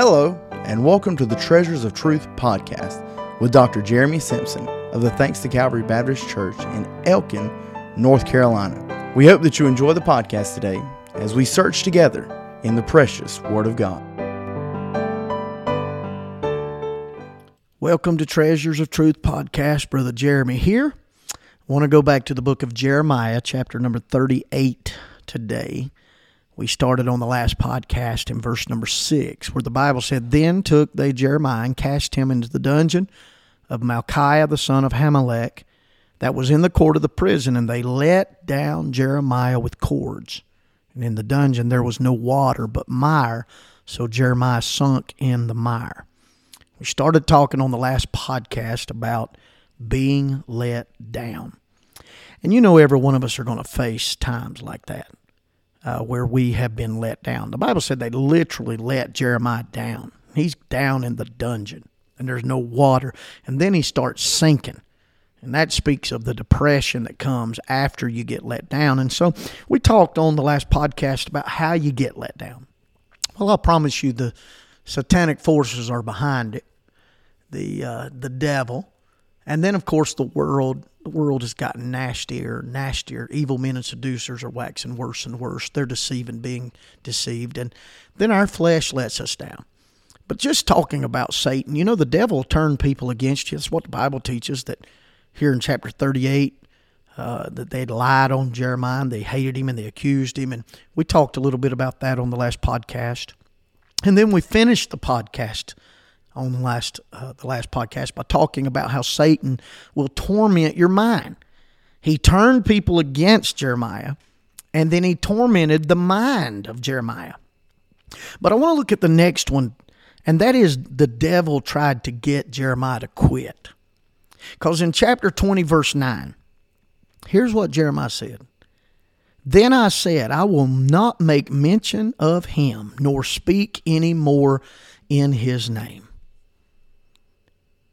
Hello, and welcome to the Treasures of Truth podcast with Dr. Jeremy Simpson of the Thanks to Calvary Baptist Church in Elkin, North Carolina. We hope that you enjoy the podcast today as we search together in the precious Word of God. Welcome to Treasures of Truth podcast. Brother Jeremy here. I want to go back to the book of Jeremiah, chapter number 38 today. We started on the last podcast in verse number 6, where the Bible said, Then took they Jeremiah and cast him into the dungeon of Malchiah the son of Hammelech, that was in the court of the prison, and they let down Jeremiah with cords. And in the dungeon there was no water but mire, so Jeremiah sunk in the mire. We started talking on the last podcast about being let down. And you know, every one of us are going to face times like that uh, where we have been let down. The Bible said they literally let Jeremiah down. He's down in the dungeon and there's no water. And then he starts sinking. And that speaks of the depression that comes after you get let down. And so we talked on the last podcast about how you get let down. Well, I'll promise you the satanic forces are behind it. The uh, the devil, and then of course the world the world has gotten nastier, nastier. Evil men and seducers are waxing worse and worse. They're deceiving, being deceived. And then our flesh lets us down. But just talking about Satan, you know, the devil turned people against you. That's what the Bible teaches that here in chapter 38, uh, that they'd lied on Jeremiah they hated him and they accused him. And we talked a little bit about that on the last podcast. And then we finished the podcast on the last uh, the last podcast by talking about how Satan will torment your mind. He turned people against Jeremiah, and then he tormented the mind of Jeremiah. But I want to look at the next one, and that is the devil tried to get Jeremiah to quit. Because in chapter 20, verse 9, here's what Jeremiah said. Then I said, I will not make mention of him, nor speak any more in his name.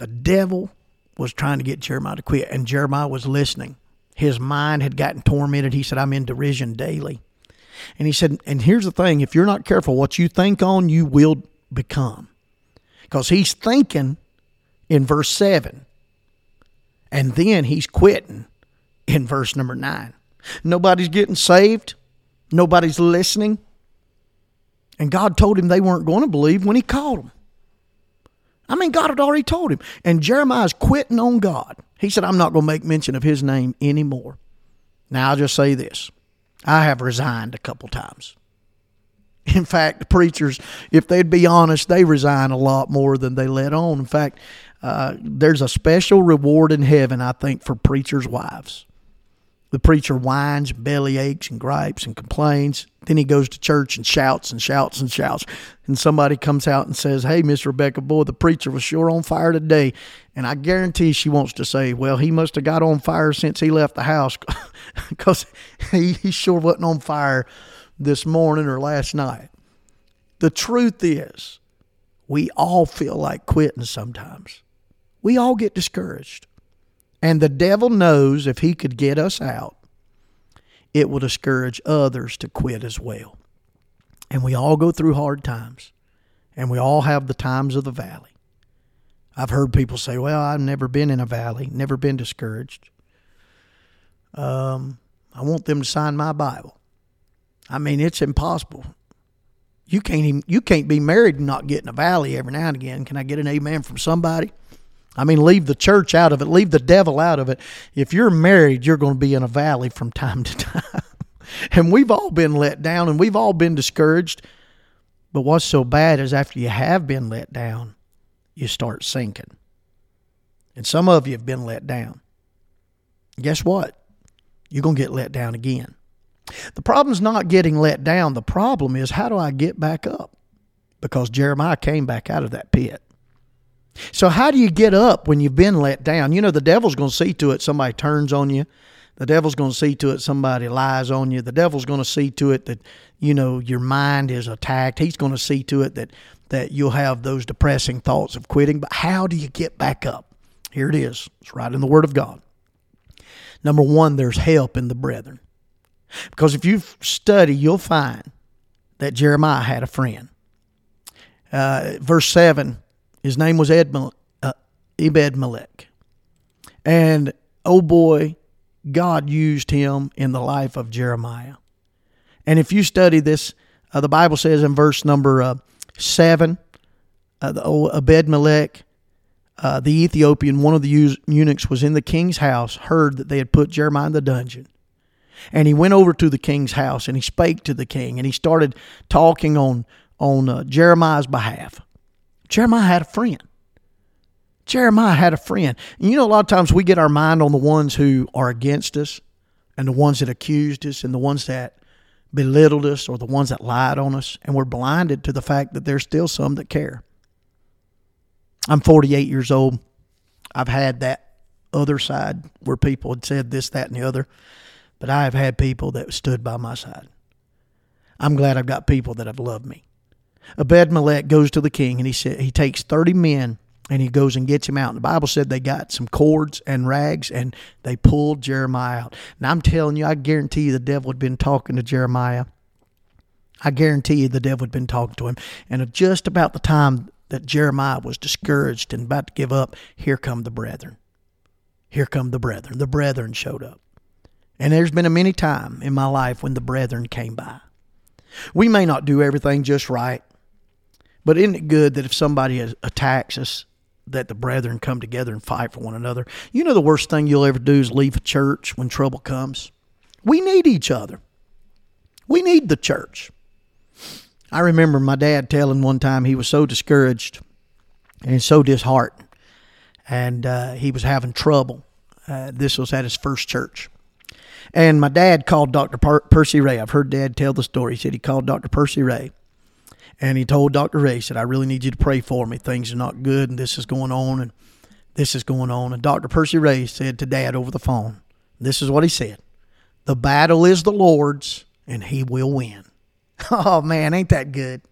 The devil was trying to get Jeremiah to quit, and Jeremiah was listening. His mind had gotten tormented. He said, I'm in derision daily. And he said, and here's the thing if you're not careful, what you think on, you will become. Because he's thinking in verse 7, and then he's quitting in verse number 9. Nobody's getting saved, nobody's listening. And God told him they weren't going to believe when he called them. I mean, God had already told him. And Jeremiah's quitting on God. He said, I'm not going to make mention of his name anymore. Now, I'll just say this I have resigned a couple times. In fact, preachers, if they'd be honest, they resign a lot more than they let on. In fact, uh, there's a special reward in heaven, I think, for preachers' wives. The preacher whines, belly aches, and gripes and complains. Then he goes to church and shouts and shouts and shouts. And somebody comes out and says, Hey, Miss Rebecca, boy, the preacher was sure on fire today. And I guarantee she wants to say, Well, he must have got on fire since he left the house because he, he sure wasn't on fire this morning or last night. The truth is, we all feel like quitting sometimes. We all get discouraged. And the devil knows if he could get us out, it will discourage others to quit as well. And we all go through hard times, and we all have the times of the valley. I've heard people say, Well, I've never been in a valley, never been discouraged. Um, I want them to sign my Bible. I mean, it's impossible. You can't even you can't be married and not get in a valley every now and again. Can I get an amen from somebody? I mean, leave the church out of it, leave the devil out of it. If you're married, you're going to be in a valley from time to time. and we've all been let down and we've all been discouraged. But what's so bad is after you have been let down, you start sinking. And some of you have been let down. Guess what? You're going to get let down again. The problem's not getting let down. The problem is how do I get back up? Because Jeremiah came back out of that pit. So, how do you get up when you've been let down? You know, the devil's going to see to it somebody turns on you. The devil's going to see to it somebody lies on you. The devil's going to see to it that, you know, your mind is attacked. He's going to see to it that, that you'll have those depressing thoughts of quitting. But how do you get back up? Here it is. It's right in the Word of God. Number one, there's help in the brethren. Because if you study, you'll find that Jeremiah had a friend. Uh, verse 7, his name was Edmel, uh, Ebed Melech. And oh boy, God used him in the life of Jeremiah. And if you study this, uh, the Bible says in verse number uh, 7, uh, the old Abed Melech, uh, the Ethiopian, one of the eunuchs, was in the king's house, heard that they had put Jeremiah in the dungeon. And he went over to the king's house and he spake to the king and he started talking on, on uh, Jeremiah's behalf. Jeremiah had a friend. Jeremiah had a friend. And you know, a lot of times we get our mind on the ones who are against us and the ones that accused us and the ones that belittled us or the ones that lied on us, and we're blinded to the fact that there's still some that care. I'm 48 years old. I've had that other side where people had said this, that, and the other, but I have had people that stood by my side. I'm glad I've got people that have loved me. Abed Melech goes to the king and he said he takes 30 men and he goes and gets him out. And the Bible said they got some cords and rags and they pulled Jeremiah out. Now I'm telling you, I guarantee you the devil had been talking to Jeremiah. I guarantee you the devil had been talking to him. And just about the time that Jeremiah was discouraged and about to give up, here come the brethren. Here come the brethren. The brethren showed up. And there's been a many time in my life when the brethren came by. We may not do everything just right, but isn't it good that if somebody attacks us, that the brethren come together and fight for one another. You know, the worst thing you'll ever do is leave a church when trouble comes. We need each other. We need the church. I remember my dad telling one time he was so discouraged and so disheartened, and uh, he was having trouble. Uh, this was at his first church. And my dad called Dr. Per- Percy Ray. I've heard dad tell the story. He said he called Dr. Percy Ray and he told Dr. Ray, said, I really need you to pray for me. Things are not good, and this is going on, and this is going on. And Dr. Percy Ray said to Dad over the phone, This is what he said The battle is the Lord's, and he will win. Oh, man, ain't that good?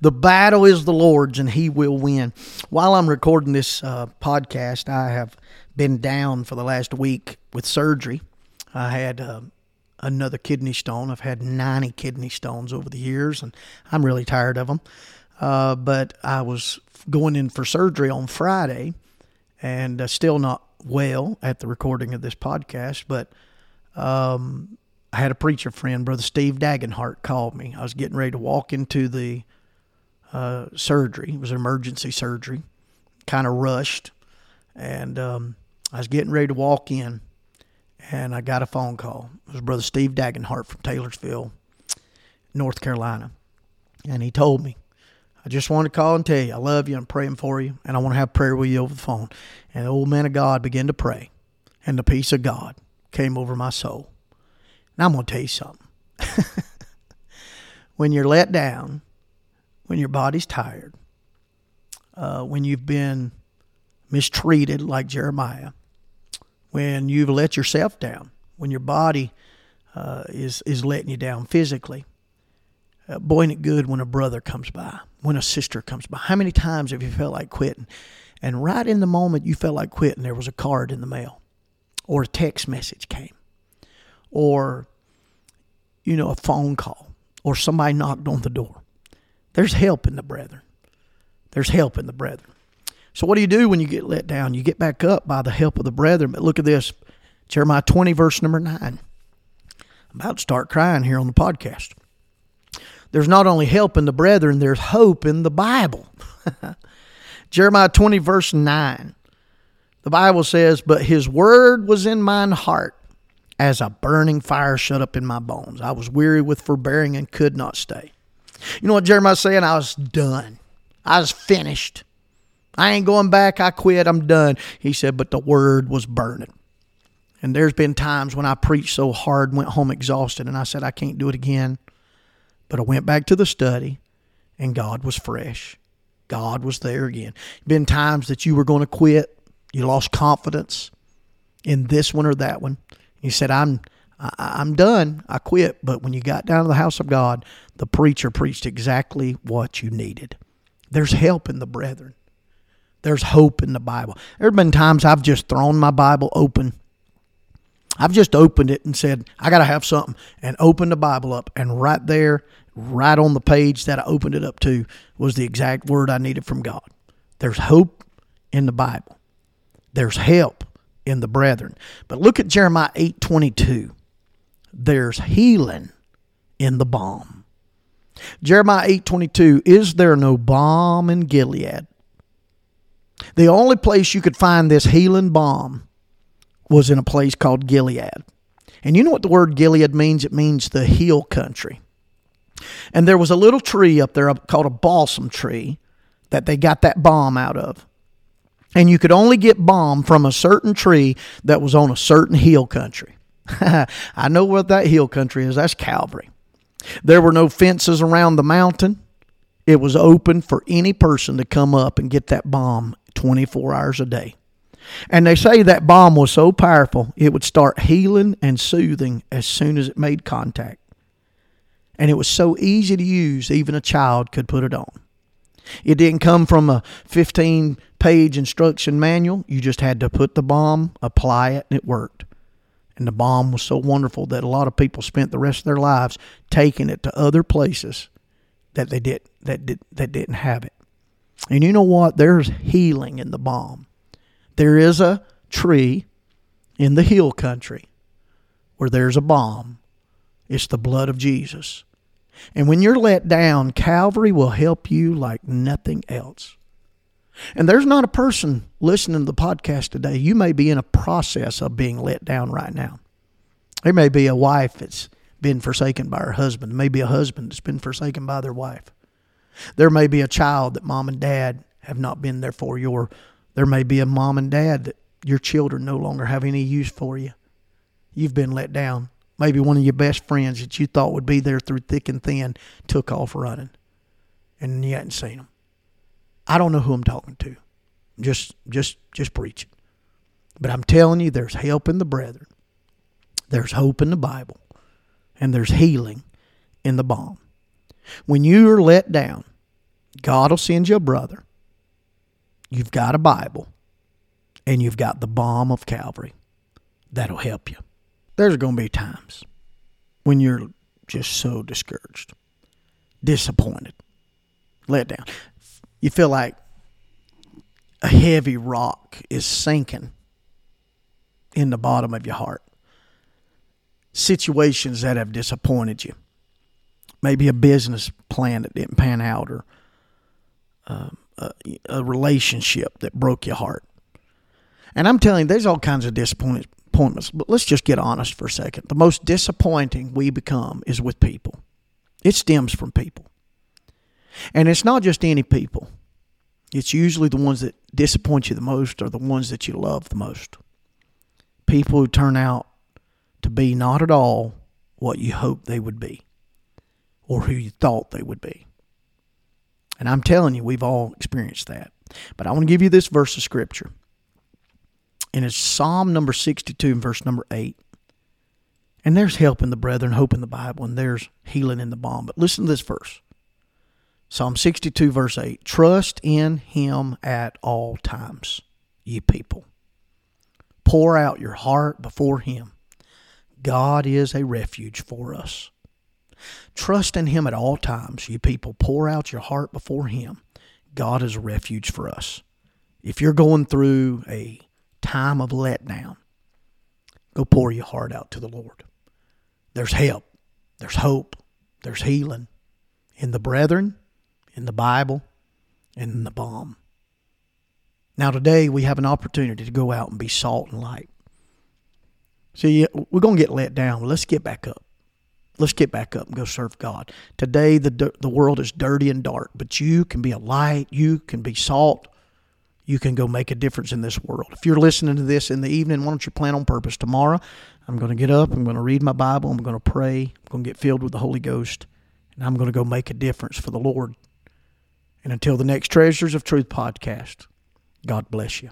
The battle is the Lord's, and he will win. While I'm recording this uh, podcast, I have been down for the last week with surgery. I had uh, another kidney stone. I've had 90 kidney stones over the years, and I'm really tired of them. Uh, but I was going in for surgery on Friday, and uh, still not well at the recording of this podcast. But um, I had a preacher friend, Brother Steve Dagenhart, called me. I was getting ready to walk into the uh, surgery. It was emergency surgery, kind of rushed, and um, I was getting ready to walk in and I got a phone call. It was Brother Steve Dagenhart from Taylorsville, North Carolina. And he told me, I just want to call and tell you I love you. I'm praying for you, and I want to have prayer with you over the phone. And the old man of God began to pray, and the peace of God came over my soul. Now I'm going to tell you something. when you're let down, when your body's tired, uh, when you've been mistreated like Jeremiah, when you've let yourself down, when your body uh, is is letting you down physically. Uh, boy, ain't it good when a brother comes by, when a sister comes by. How many times have you felt like quitting? And right in the moment you felt like quitting, there was a card in the mail, or a text message came, or you know a phone call, or somebody knocked on the door. There's help in the brethren. There's help in the brethren. So, what do you do when you get let down? You get back up by the help of the brethren. But look at this Jeremiah 20, verse number 9. I'm about to start crying here on the podcast. There's not only help in the brethren, there's hope in the Bible. Jeremiah 20, verse 9. The Bible says, But his word was in mine heart as a burning fire shut up in my bones. I was weary with forbearing and could not stay. You know what Jeremiah's saying? I was done. I was finished. I ain't going back. I quit. I'm done. He said, but the word was burning. And there's been times when I preached so hard, went home exhausted, and I said, I can't do it again. But I went back to the study, and God was fresh. God was there again. Been times that you were going to quit, you lost confidence in this one or that one. You said, I'm I, I'm done. I quit. But when you got down to the house of God, the preacher preached exactly what you needed. There's help in the brethren. There's hope in the Bible. There have been times I've just thrown my Bible open. I've just opened it and said, I got to have something, and opened the Bible up. And right there, right on the page that I opened it up to was the exact word I needed from God. There's hope in the Bible. There's help in the brethren. But look at Jeremiah 8:22. There's healing in the balm. Jeremiah 8:22 Is there no balm in Gilead? The only place you could find this healing balm was in a place called Gilead. And you know what the word Gilead means? It means the hill country. And there was a little tree up there called a balsam tree that they got that balm out of. And you could only get balm from a certain tree that was on a certain hill country. I know what that hill country is. That's Calvary. There were no fences around the mountain. It was open for any person to come up and get that balm 24 hours a day. And they say that balm was so powerful, it would start healing and soothing as soon as it made contact. And it was so easy to use, even a child could put it on. It didn't come from a 15 page instruction manual. You just had to put the balm, apply it, and it worked. And the balm was so wonderful that a lot of people spent the rest of their lives taking it to other places that they did that did that didn't have it. And you know what? There's healing in the balm. There is a tree in the hill country where there's a balm. It's the blood of Jesus. And when you're let down, Calvary will help you like nothing else. And there's not a person listening to the podcast today. You may be in a process of being let down right now. There may be a wife that's been forsaken by her husband. maybe a husband that's been forsaken by their wife. There may be a child that mom and dad have not been there for you, or there may be a mom and dad that your children no longer have any use for you. You've been let down. Maybe one of your best friends that you thought would be there through thick and thin took off running, and you hadn't seen them. I don't know who I'm talking to. Just, just, just preaching. But I'm telling you, there's help in the brethren. There's hope in the Bible, and there's healing in the balm. When you're let down, God will send you a brother. You've got a Bible, and you've got the balm of Calvary that'll help you. There's going to be times when you're just so discouraged, disappointed, let down. You feel like a heavy rock is sinking in the bottom of your heart. Situations that have disappointed you maybe a business plan that didn't pan out or um, a, a, relationship that broke your heart. And I'm telling you, there's all kinds of disappointments, but let's just get honest for a second. The most disappointing we become is with people, it stems from people. And it's not just any people, it's usually the ones that disappoint you the most or the ones that you love the most. People who turn out to be not at all what you hoped they would be or who you thought they would be. And I'm telling you, we've all experienced that. But I want to give you this verse of scripture. And it's Psalm number 62 and verse number 8. And there's help in the brethren, hope in the Bible, and there's healing in the balm. But listen to this verse Psalm 62, verse 8 Trust in him at all times, ye people. Pour out your heart before him. God is a refuge for us. Trust in Him at all times, you people. Pour out your heart before Him. God is a refuge for us. If you're going through a time of letdown, go pour your heart out to the Lord. There's help, there's hope, there's healing in the brethren, in the Bible, and in the balm. Now, today we have an opportunity to go out and be salt and light. See, we're going to get let down. Let's get back up. Let's get back up and go serve God. Today, the, the world is dirty and dark, but you can be a light. You can be salt. You can go make a difference in this world. If you're listening to this in the evening, why don't you plan on purpose? Tomorrow, I'm going to get up. I'm going to read my Bible. I'm going to pray. I'm going to get filled with the Holy Ghost. And I'm going to go make a difference for the Lord. And until the next Treasures of Truth podcast, God bless you.